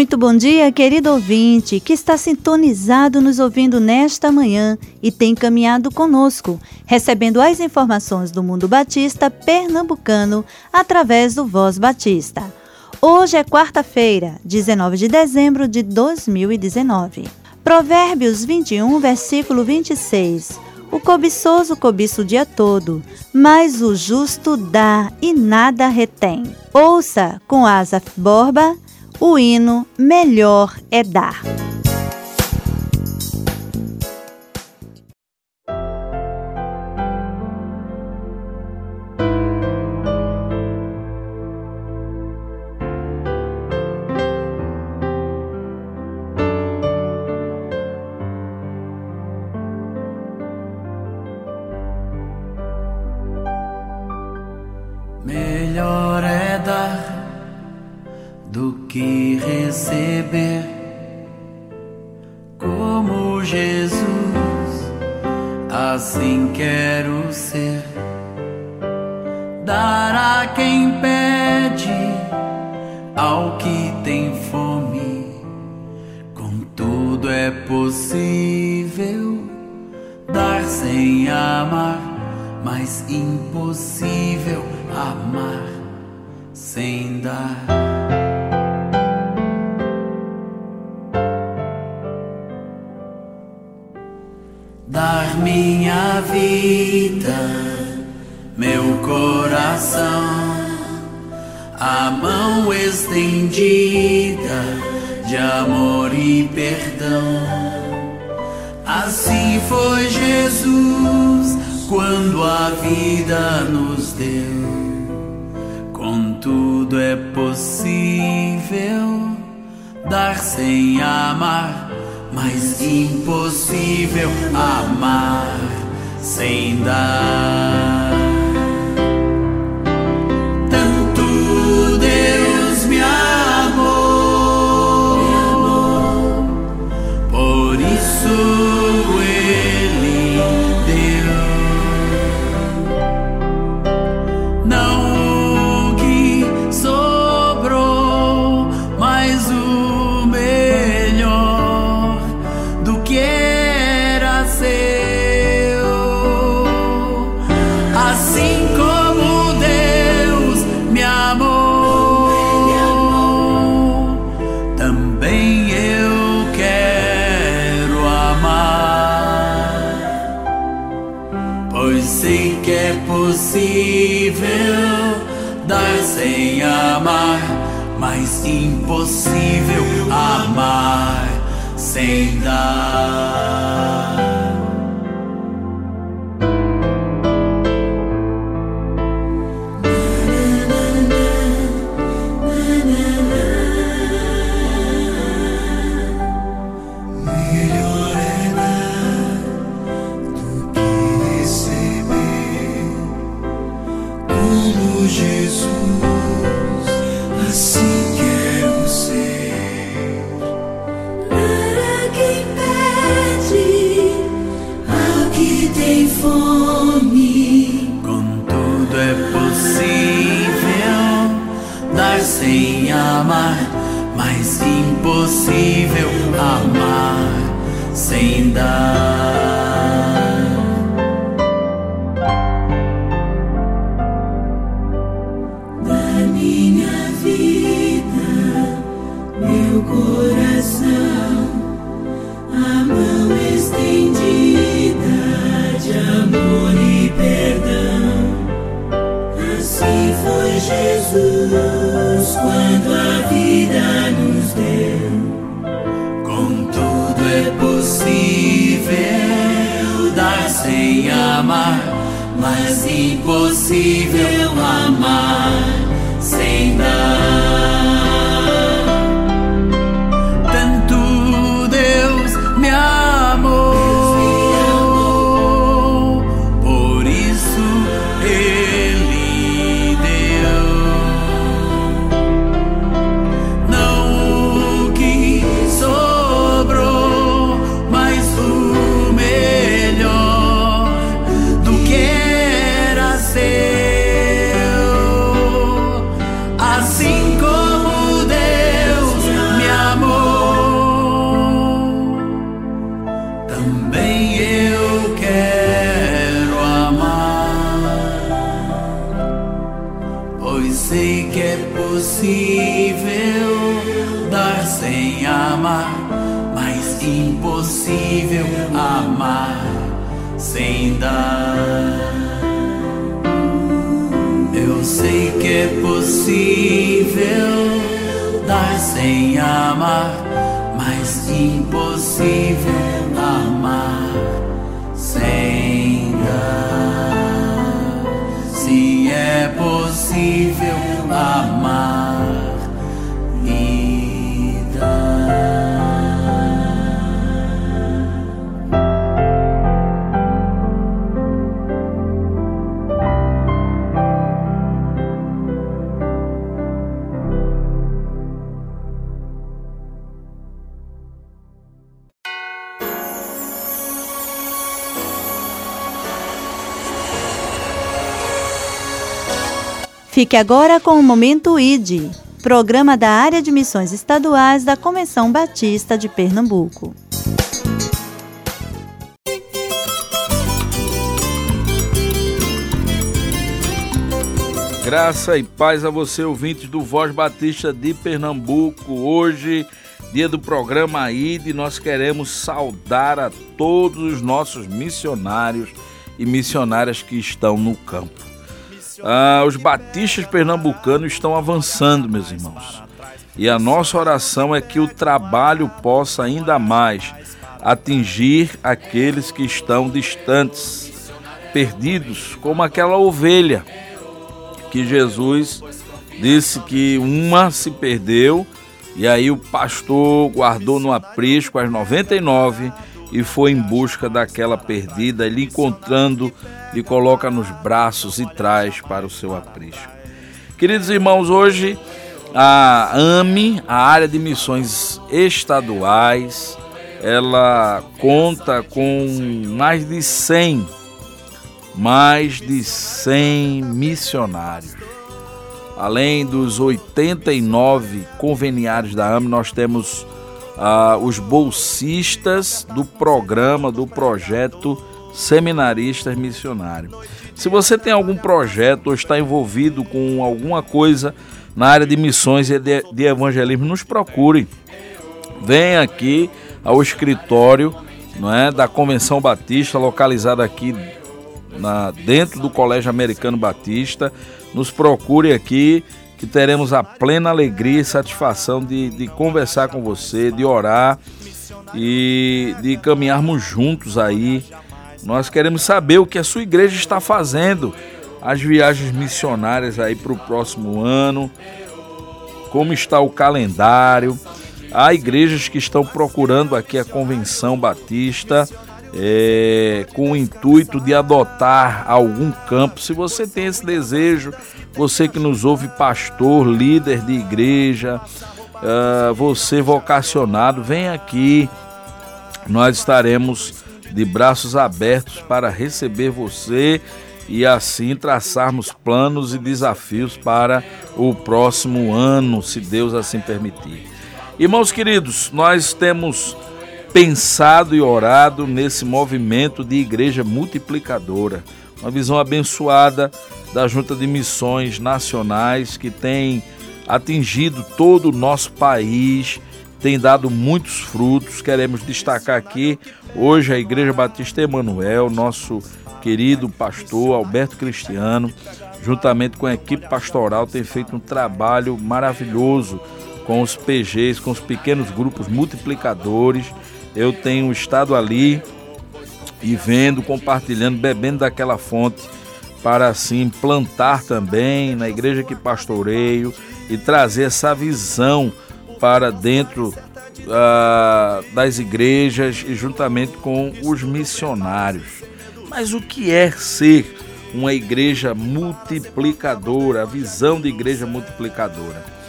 Muito bom dia, querido ouvinte, que está sintonizado nos ouvindo nesta manhã e tem caminhado conosco, recebendo as informações do mundo batista pernambucano através do Voz Batista. Hoje é quarta-feira, 19 de dezembro de 2019. Provérbios 21, versículo 26. O cobiçoso cobiça o dia todo, mas o justo dá e nada retém. Ouça com Asaf Borba o hino Melhor é Dar. Dar a quem pede, ao que tem fome, contudo é possível dar sem amar, mas impossível amar sem dar. dar minha vida, meu coração, a mão estendida de amor e perdão. Assim foi Jesus quando a vida nos deu. Contudo é possível dar sem amar mas impossível amar sem dar. Sem dar. Melhor impossível amar impossível Fique agora com o Momento ID, programa da área de missões estaduais da Convenção Batista de Pernambuco. Graça e paz a você, ouvintes do Voz Batista de Pernambuco. Hoje, dia do programa ID, nós queremos saudar a todos os nossos missionários e missionárias que estão no campo. Ah, os batistas pernambucanos estão avançando, meus irmãos. E a nossa oração é que o trabalho possa ainda mais atingir aqueles que estão distantes, perdidos, como aquela ovelha que Jesus disse que uma se perdeu e aí o pastor guardou no aprisco as 99 e foi em busca daquela perdida, ele encontrando, lhe coloca nos braços e traz para o seu aprisco. Queridos irmãos, hoje a AME, a área de missões estaduais, ela conta com mais de 100, mais de 100 missionários. Além dos 89 conveniados da AME, nós temos ah, os bolsistas do programa, do projeto Seminaristas Missionários. Se você tem algum projeto ou está envolvido com alguma coisa na área de missões e de, de evangelismo, nos procure. Venha aqui ao escritório não é, da Convenção Batista, localizada aqui na, dentro do Colégio Americano Batista. Nos procure aqui que teremos a plena alegria e satisfação de, de conversar com você, de orar e de caminharmos juntos aí. Nós queremos saber o que a sua igreja está fazendo, as viagens missionárias aí para o próximo ano, como está o calendário. Há igrejas que estão procurando aqui a Convenção Batista é, com o intuito de adotar algum campo. Se você tem esse desejo, você que nos ouve, pastor, líder de igreja, uh, você vocacionado, vem aqui. Nós estaremos de braços abertos para receber você e assim traçarmos planos e desafios para o próximo ano, se Deus assim permitir. Irmãos queridos, nós temos pensado e orado nesse movimento de igreja multiplicadora, uma visão abençoada da Junta de Missões Nacionais que tem atingido todo o nosso país, tem dado muitos frutos. Queremos destacar aqui hoje a Igreja Batista Emanuel, nosso querido pastor Alberto Cristiano, juntamente com a equipe pastoral, tem feito um trabalho maravilhoso com os PGs, com os pequenos grupos multiplicadores eu tenho estado ali e vendo, compartilhando, bebendo daquela fonte para assim plantar também na igreja que pastoreio e trazer essa visão para dentro uh, das igrejas e juntamente com os missionários. Mas o que é ser uma igreja multiplicadora, a visão de igreja multiplicadora?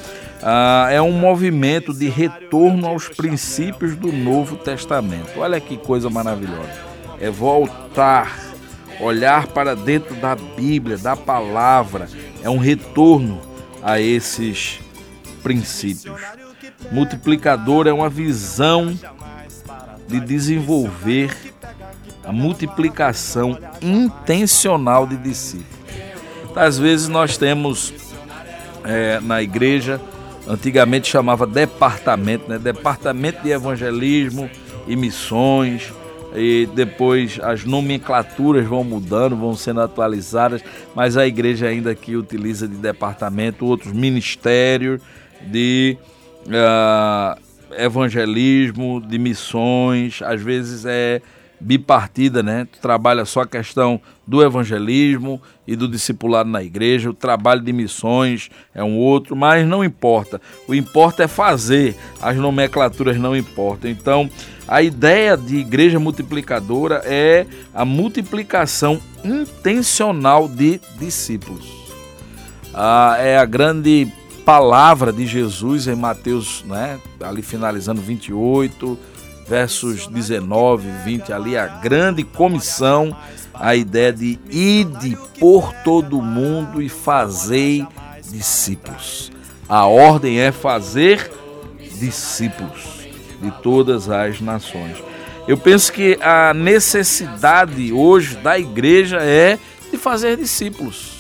Uh, é um movimento de retorno aos princípios do Novo Testamento. Olha que coisa maravilhosa. É voltar, olhar para dentro da Bíblia, da palavra. É um retorno a esses princípios. Multiplicador é uma visão de desenvolver a multiplicação intencional de discípulos. Às vezes nós temos é, na igreja, antigamente chamava departamento, né? departamento de evangelismo e missões, e depois as nomenclaturas vão mudando, vão sendo atualizadas, mas a igreja ainda aqui utiliza de departamento outros ministérios de uh, evangelismo, de missões, às vezes é bipartida, né? Tu trabalha só a questão do evangelismo e do discipulado na igreja, o trabalho de missões é um outro, mas não importa. O importa é fazer, as nomenclaturas não importam. Então, a ideia de igreja multiplicadora é a multiplicação intencional de discípulos. Ah, é a grande palavra de Jesus em Mateus, né? Ali finalizando 28 versos 19, 20 ali, a grande comissão, a ideia de ide por todo mundo e fazei discípulos. A ordem é fazer discípulos de todas as nações. Eu penso que a necessidade hoje da igreja é de fazer discípulos.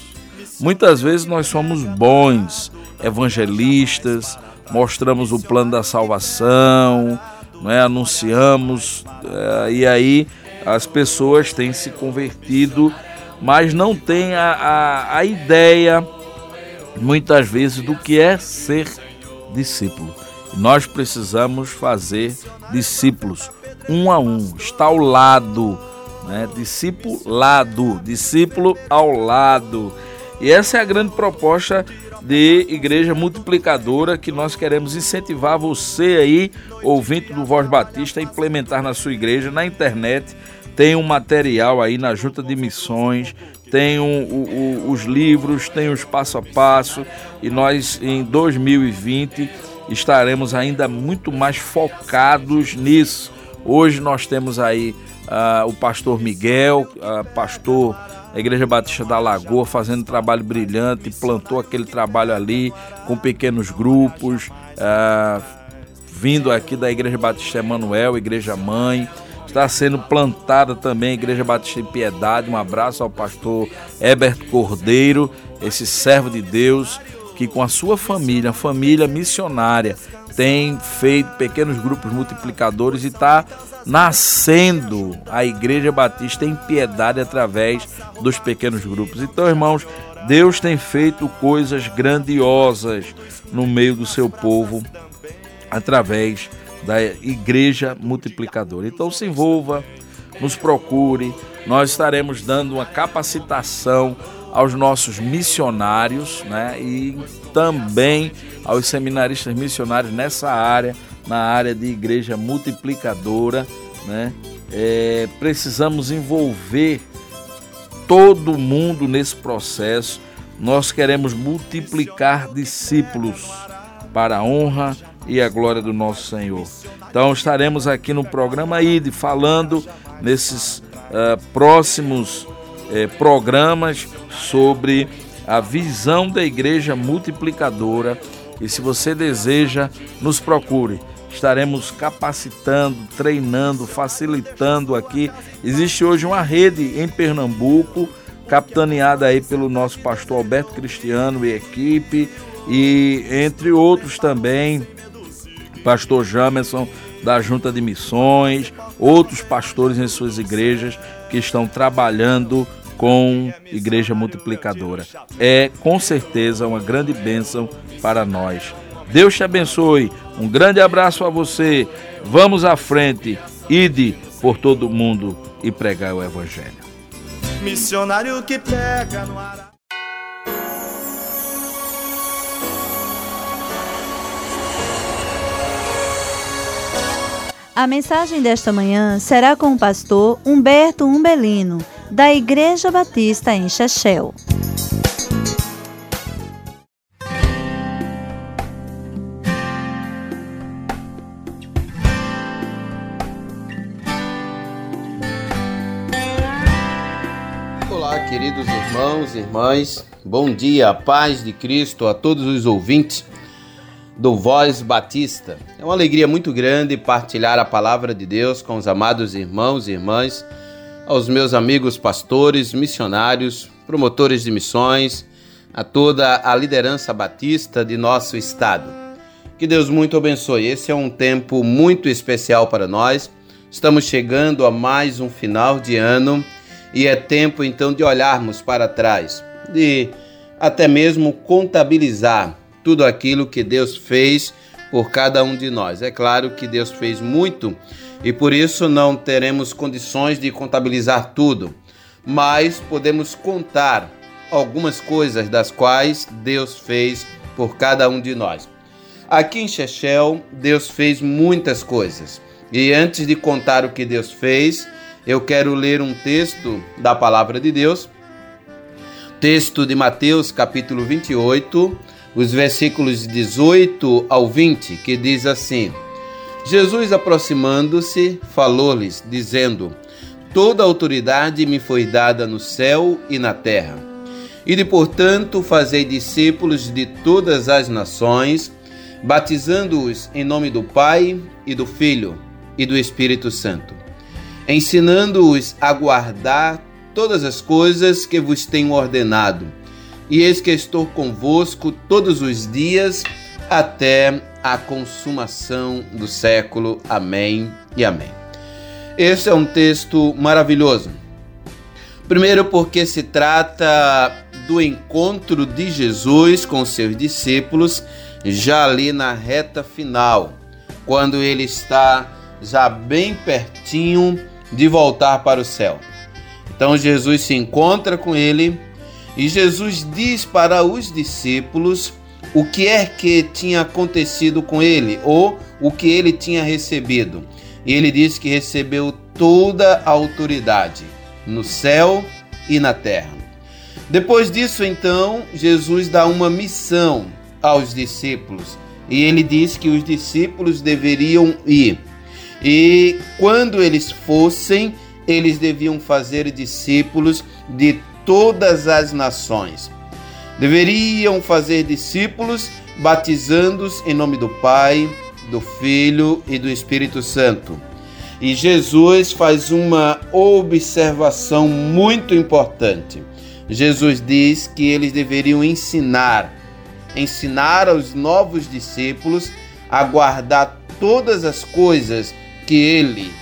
Muitas vezes nós somos bons evangelistas, mostramos o plano da salvação, né, anunciamos, é, e aí as pessoas têm se convertido, mas não têm a, a, a ideia, muitas vezes, do que é ser discípulo. Nós precisamos fazer discípulos, um a um, estar ao lado, né? discipulado, discípulo ao lado. E essa é a grande proposta de igreja multiplicadora que nós queremos incentivar você aí, ouvinte do Voz Batista, a implementar na sua igreja, na internet. Tem um material aí na Junta de Missões, tem um, o, o, os livros, tem os passo a passo e nós em 2020 estaremos ainda muito mais focados nisso. Hoje nós temos aí uh, o pastor Miguel, uh, pastor a Igreja Batista da Lagoa fazendo um trabalho brilhante, plantou aquele trabalho ali com pequenos grupos, uh, vindo aqui da Igreja Batista Emanuel, Igreja Mãe. Está sendo plantada também a Igreja Batista em Piedade. Um abraço ao pastor Herbert Cordeiro, esse servo de Deus que com a sua família, família missionária, tem feito pequenos grupos multiplicadores e está nascendo a Igreja Batista em piedade através dos pequenos grupos. Então, irmãos, Deus tem feito coisas grandiosas no meio do seu povo através da Igreja Multiplicadora. Então, se envolva, nos procure, nós estaremos dando uma capacitação aos nossos missionários né, e também aos seminaristas missionários nessa área, na área de igreja multiplicadora. Né? É, precisamos envolver todo mundo nesse processo. Nós queremos multiplicar discípulos para a honra e a glória do nosso Senhor. Então estaremos aqui no programa ID falando nesses uh, próximos uh, programas sobre a visão da igreja multiplicadora. E se você deseja, nos procure. Estaremos capacitando, treinando, facilitando aqui. Existe hoje uma rede em Pernambuco, capitaneada aí pelo nosso pastor Alberto Cristiano e equipe, e entre outros também, pastor Jamerson da Junta de Missões, outros pastores em suas igrejas que estão trabalhando com Igreja Multiplicadora. É com certeza uma grande bênção para nós. Deus te abençoe. Um grande abraço a você. Vamos à frente. Ide por todo mundo e pregai o Evangelho. Missionário que prega no ar. A mensagem desta manhã será com o pastor Humberto Umbelino, da Igreja Batista em Chechel. Olá, queridos irmãos e irmãs, bom dia, paz de Cristo a todos os ouvintes do Voz Batista. É uma alegria muito grande partilhar a palavra de Deus com os amados irmãos e irmãs, aos meus amigos pastores, missionários, promotores de missões, a toda a liderança batista de nosso estado. Que Deus muito abençoe. Esse é um tempo muito especial para nós. Estamos chegando a mais um final de ano e é tempo então de olharmos para trás, de até mesmo contabilizar tudo aquilo que Deus fez por cada um de nós. É claro que Deus fez muito e por isso não teremos condições de contabilizar tudo, mas podemos contar algumas coisas das quais Deus fez por cada um de nós. Aqui em Chechel, Deus fez muitas coisas. E antes de contar o que Deus fez, eu quero ler um texto da palavra de Deus, texto de Mateus, capítulo 28, os versículos 18 ao 20, que diz assim: Jesus, aproximando-se, falou-lhes, dizendo: Toda autoridade me foi dada no céu e na terra. E de portanto fazei discípulos de todas as nações, batizando-os em nome do Pai e do Filho e do Espírito Santo, ensinando-os a guardar todas as coisas que vos tenho ordenado e eis que estou convosco todos os dias até a consumação do século. Amém e amém. Esse é um texto maravilhoso. Primeiro, porque se trata do encontro de Jesus com seus discípulos, já ali na reta final, quando ele está já bem pertinho de voltar para o céu. Então, Jesus se encontra com ele e Jesus diz para os discípulos o que é que tinha acontecido com ele ou o que ele tinha recebido. E ele diz que recebeu toda a autoridade no céu e na terra. Depois disso, então, Jesus dá uma missão aos discípulos e ele diz que os discípulos deveriam ir. E quando eles fossem, eles deviam fazer discípulos de todas as nações. Deveriam fazer discípulos, batizando-os em nome do Pai, do Filho e do Espírito Santo. E Jesus faz uma observação muito importante. Jesus diz que eles deveriam ensinar, ensinar aos novos discípulos a guardar todas as coisas que ele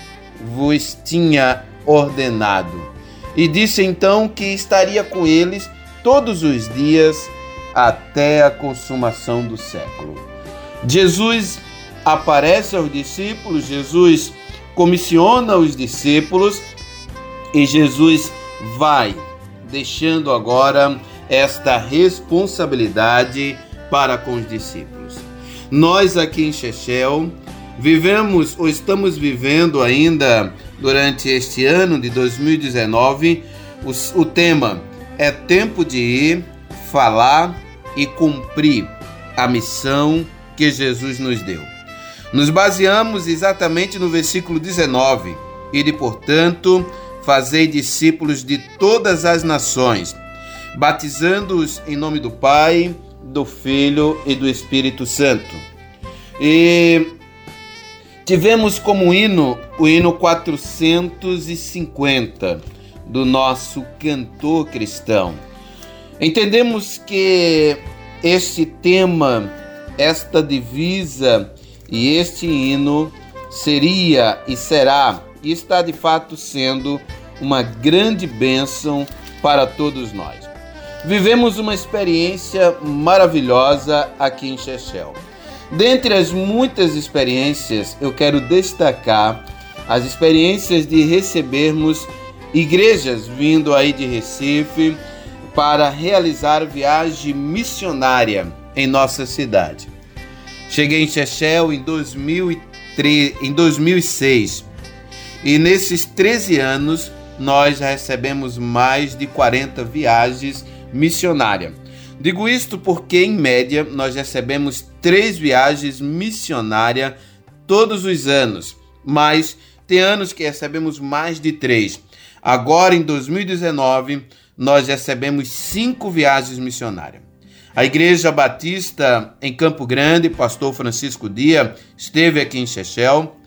vos tinha ordenado e disse então que estaria com eles todos os dias até a consumação do século. Jesus aparece aos discípulos, Jesus comissiona os discípulos e Jesus vai deixando agora esta responsabilidade para com os discípulos. Nós aqui em Chechel vivemos ou estamos vivendo ainda durante este ano de 2019. O, o tema é tempo de ir, falar e cumprir a missão que Jesus nos deu. Nos baseamos exatamente no versículo 19: E de portanto, fazei discípulos de todas as nações, batizando-os em nome do Pai, do Filho e do Espírito Santo. E Tivemos como hino o hino 450 do nosso cantor cristão. Entendemos que este tema, esta divisa e este hino seria e será e está de fato sendo uma grande bênção para todos nós. Vivemos uma experiência maravilhosa aqui em Chechel. Dentre as muitas experiências, eu quero destacar as experiências de recebermos igrejas vindo aí de Recife para realizar viagem missionária em nossa cidade. Cheguei em Chechel em, 2003, em 2006 e nesses 13 anos nós recebemos mais de 40 viagens missionárias. Digo isto porque, em média, nós recebemos três viagens missionárias todos os anos, mas tem anos que recebemos mais de três. Agora, em 2019, nós recebemos cinco viagens missionárias. A Igreja Batista em Campo Grande, pastor Francisco Dia, esteve aqui em Chechel.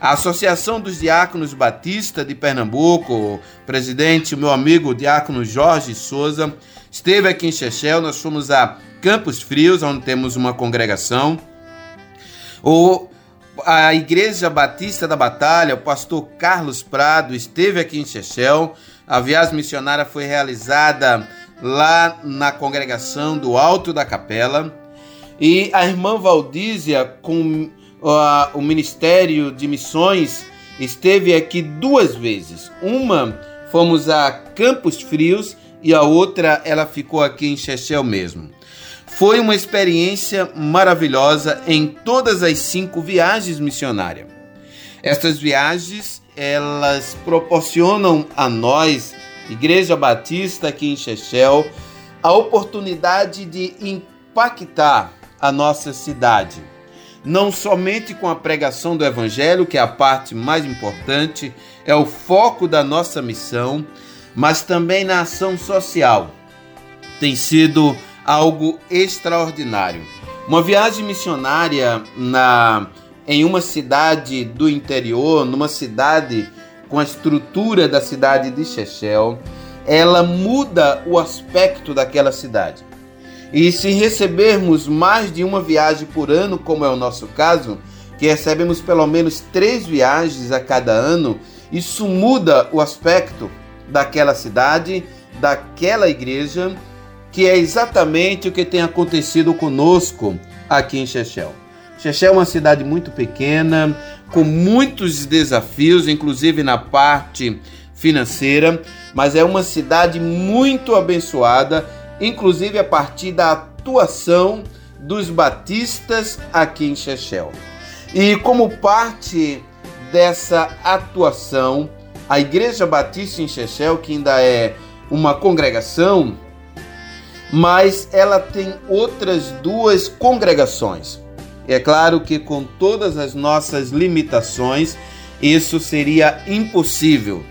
A Associação dos Diáconos Batista de Pernambuco, presidente, meu amigo diácono Jorge Souza, esteve aqui em Chechel. Nós fomos a Campos Frios, onde temos uma congregação. O, a Igreja Batista da Batalha, o pastor Carlos Prado, esteve aqui em Chechel. A viagem missionária foi realizada lá na congregação do Alto da Capela. E a irmã Valdísia, com uh, o Ministério de Missões, esteve aqui duas vezes. Uma fomos a Campos Frios e a outra ela ficou aqui em Chechel mesmo. Foi uma experiência maravilhosa em todas as cinco viagens missionárias. Estas viagens elas proporcionam a nós, Igreja Batista aqui em Chechel, a oportunidade de impactar a nossa cidade. Não somente com a pregação do Evangelho, que é a parte mais importante, é o foco da nossa missão, mas também na ação social. Tem sido algo extraordinário. Uma viagem missionária na em uma cidade do interior, numa cidade com a estrutura da cidade de Chechel, ela muda o aspecto daquela cidade. E se recebermos mais de uma viagem por ano, como é o nosso caso, que recebemos pelo menos três viagens a cada ano, isso muda o aspecto daquela cidade, daquela igreja, que é exatamente o que tem acontecido conosco aqui em Chechel. Chechel é uma cidade muito pequena, com muitos desafios, inclusive na parte financeira, mas é uma cidade muito abençoada, inclusive a partir da atuação dos batistas aqui em Chechel. E como parte dessa atuação, a Igreja Batista em Chechel, que ainda é uma congregação, mas ela tem outras duas congregações. É claro que com todas as nossas limitações, isso seria impossível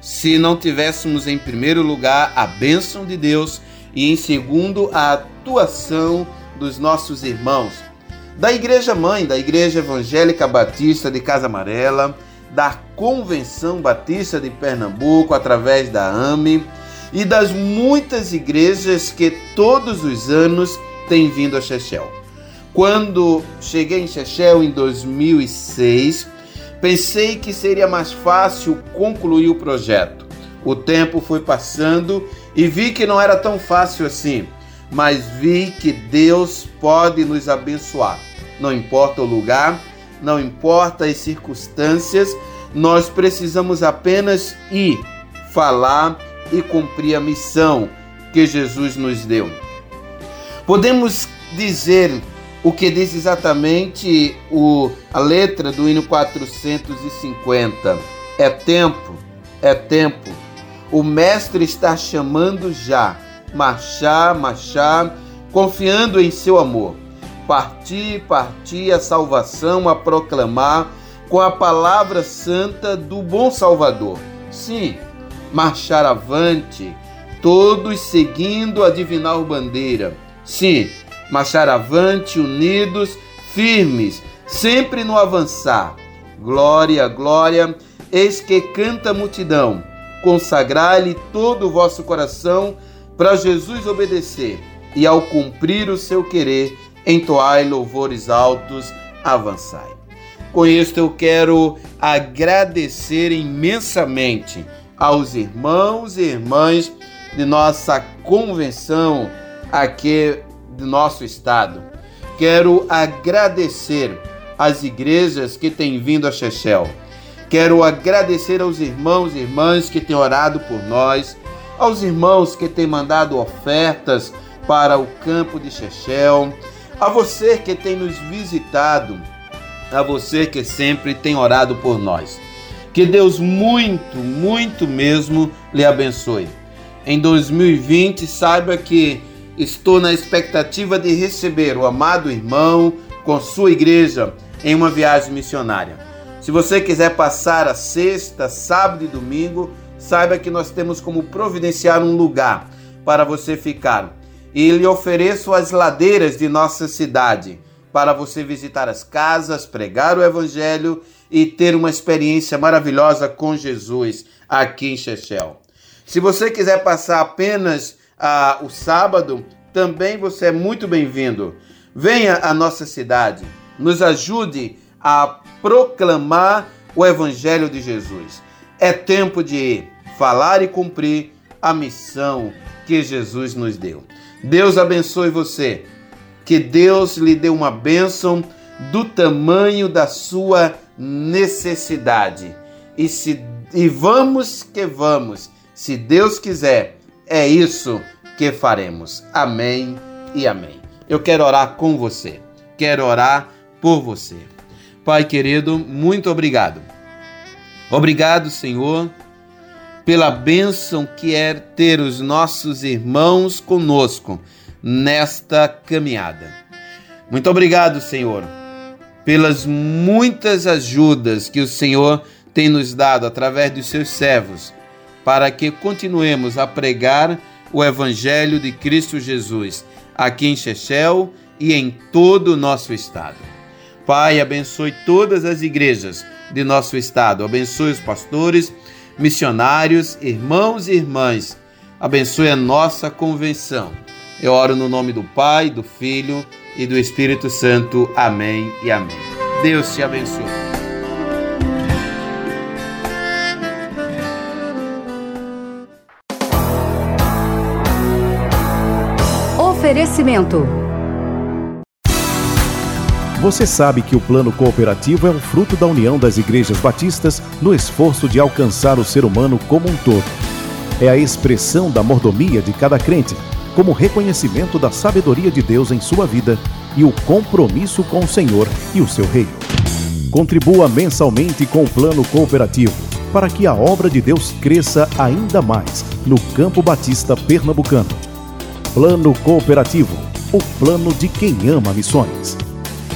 se não tivéssemos em primeiro lugar a bênção de Deus e em segundo a atuação dos nossos irmãos da Igreja Mãe, da Igreja Evangélica Batista de Casa Amarela, da Convenção Batista de Pernambuco, através da AME e das muitas igrejas que todos os anos têm vindo a Chechel. Quando cheguei em Chechel em 2006, pensei que seria mais fácil concluir o projeto. O tempo foi passando e vi que não era tão fácil assim, mas vi que Deus pode nos abençoar. Não importa o lugar, não importa as circunstâncias, nós precisamos apenas ir, falar e cumprir a missão que Jesus nos deu. Podemos dizer o que diz exatamente o, a letra do hino 450. É tempo, é tempo. O Mestre está chamando já. Marchar, marchar, confiando em seu amor. Partir, partir a salvação a proclamar com a palavra santa do bom Salvador. Sim, marchar avante, todos seguindo a divinal bandeira. Sim, marchar avante, unidos, firmes, sempre no avançar. Glória, glória, eis que canta a multidão. Consagrai-lhe todo o vosso coração para Jesus obedecer e ao cumprir o seu querer entoai louvores altos, avançai. Com isto eu quero agradecer imensamente aos irmãos e irmãs de nossa convenção aqui do nosso estado. Quero agradecer às igrejas que têm vindo a Chechel. Quero agradecer aos irmãos e irmãs que têm orado por nós, aos irmãos que têm mandado ofertas para o campo de Chechel, a você que tem nos visitado, a você que sempre tem orado por nós. Que Deus muito, muito mesmo lhe abençoe. Em 2020, saiba que estou na expectativa de receber o amado irmão com sua igreja em uma viagem missionária. Se você quiser passar a sexta, sábado e domingo, saiba que nós temos como providenciar um lugar para você ficar. E lhe ofereço as ladeiras de nossa cidade para você visitar as casas, pregar o evangelho e ter uma experiência maravilhosa com Jesus aqui em Chechel. Se você quiser passar apenas ah, o sábado, também você é muito bem-vindo. Venha à nossa cidade, nos ajude a proclamar o Evangelho de Jesus. É tempo de falar e cumprir a missão que Jesus nos deu. Deus abençoe você. Que Deus lhe dê uma bênção do tamanho da sua necessidade. E, se, e vamos que vamos, se Deus quiser, é isso que faremos. Amém e amém. Eu quero orar com você, quero orar por você. Pai querido, muito obrigado. Obrigado, Senhor, pela bênção que é ter os nossos irmãos conosco nesta caminhada. Muito obrigado, Senhor, pelas muitas ajudas que o Senhor tem nos dado através dos seus servos, para que continuemos a pregar o Evangelho de Cristo Jesus aqui em Chechel e em todo o nosso estado. Pai, abençoe todas as igrejas de nosso estado, abençoe os pastores, missionários, irmãos e irmãs, abençoe a nossa convenção. Eu oro no nome do Pai, do Filho e do Espírito Santo. Amém e amém. Deus te abençoe. Oferecimento. Você sabe que o plano cooperativo é um fruto da união das igrejas batistas no esforço de alcançar o ser humano como um todo. É a expressão da mordomia de cada crente como reconhecimento da sabedoria de Deus em sua vida e o compromisso com o Senhor e o seu reino. Contribua mensalmente com o plano cooperativo para que a obra de Deus cresça ainda mais no Campo Batista Pernambucano. Plano Cooperativo, o plano de quem ama missões.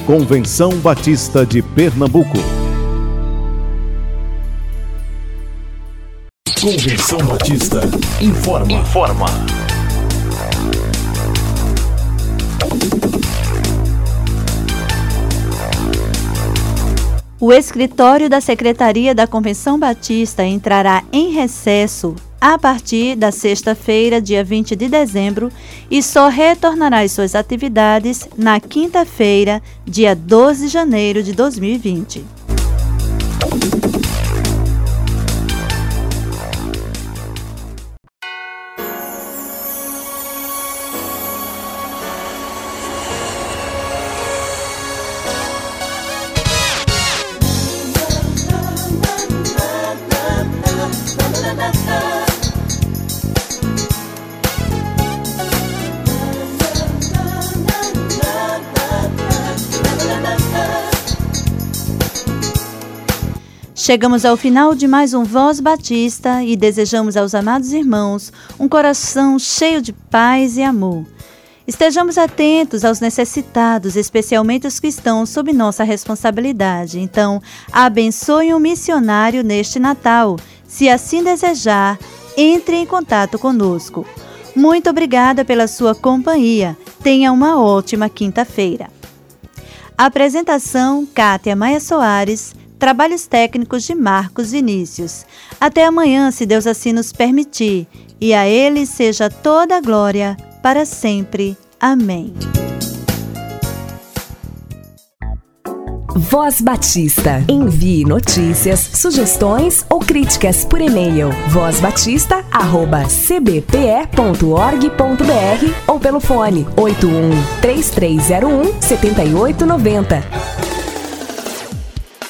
Convenção Batista de Pernambuco. Convenção Batista informa. Informa. O escritório da Secretaria da Convenção Batista entrará em recesso a partir da sexta-feira, dia 20 de dezembro, e só retornará às suas atividades na quinta-feira, dia 12 de janeiro de 2020. Chegamos ao final de mais um Voz Batista e desejamos aos amados irmãos um coração cheio de paz e amor. Estejamos atentos aos necessitados, especialmente os que estão sob nossa responsabilidade. Então, abençoe um missionário neste Natal. Se assim desejar, entre em contato conosco. Muito obrigada pela sua companhia. Tenha uma ótima quinta-feira. Apresentação: Kátia Maia Soares. Trabalhos técnicos de Marcos Vinícius. Até amanhã, se Deus assim nos permitir. E a Ele seja toda a glória, para sempre. Amém. Voz Batista. Envie notícias, sugestões ou críticas por e-mail. vozbatista@cbpe.org.br ou pelo fone 81 3301 7890.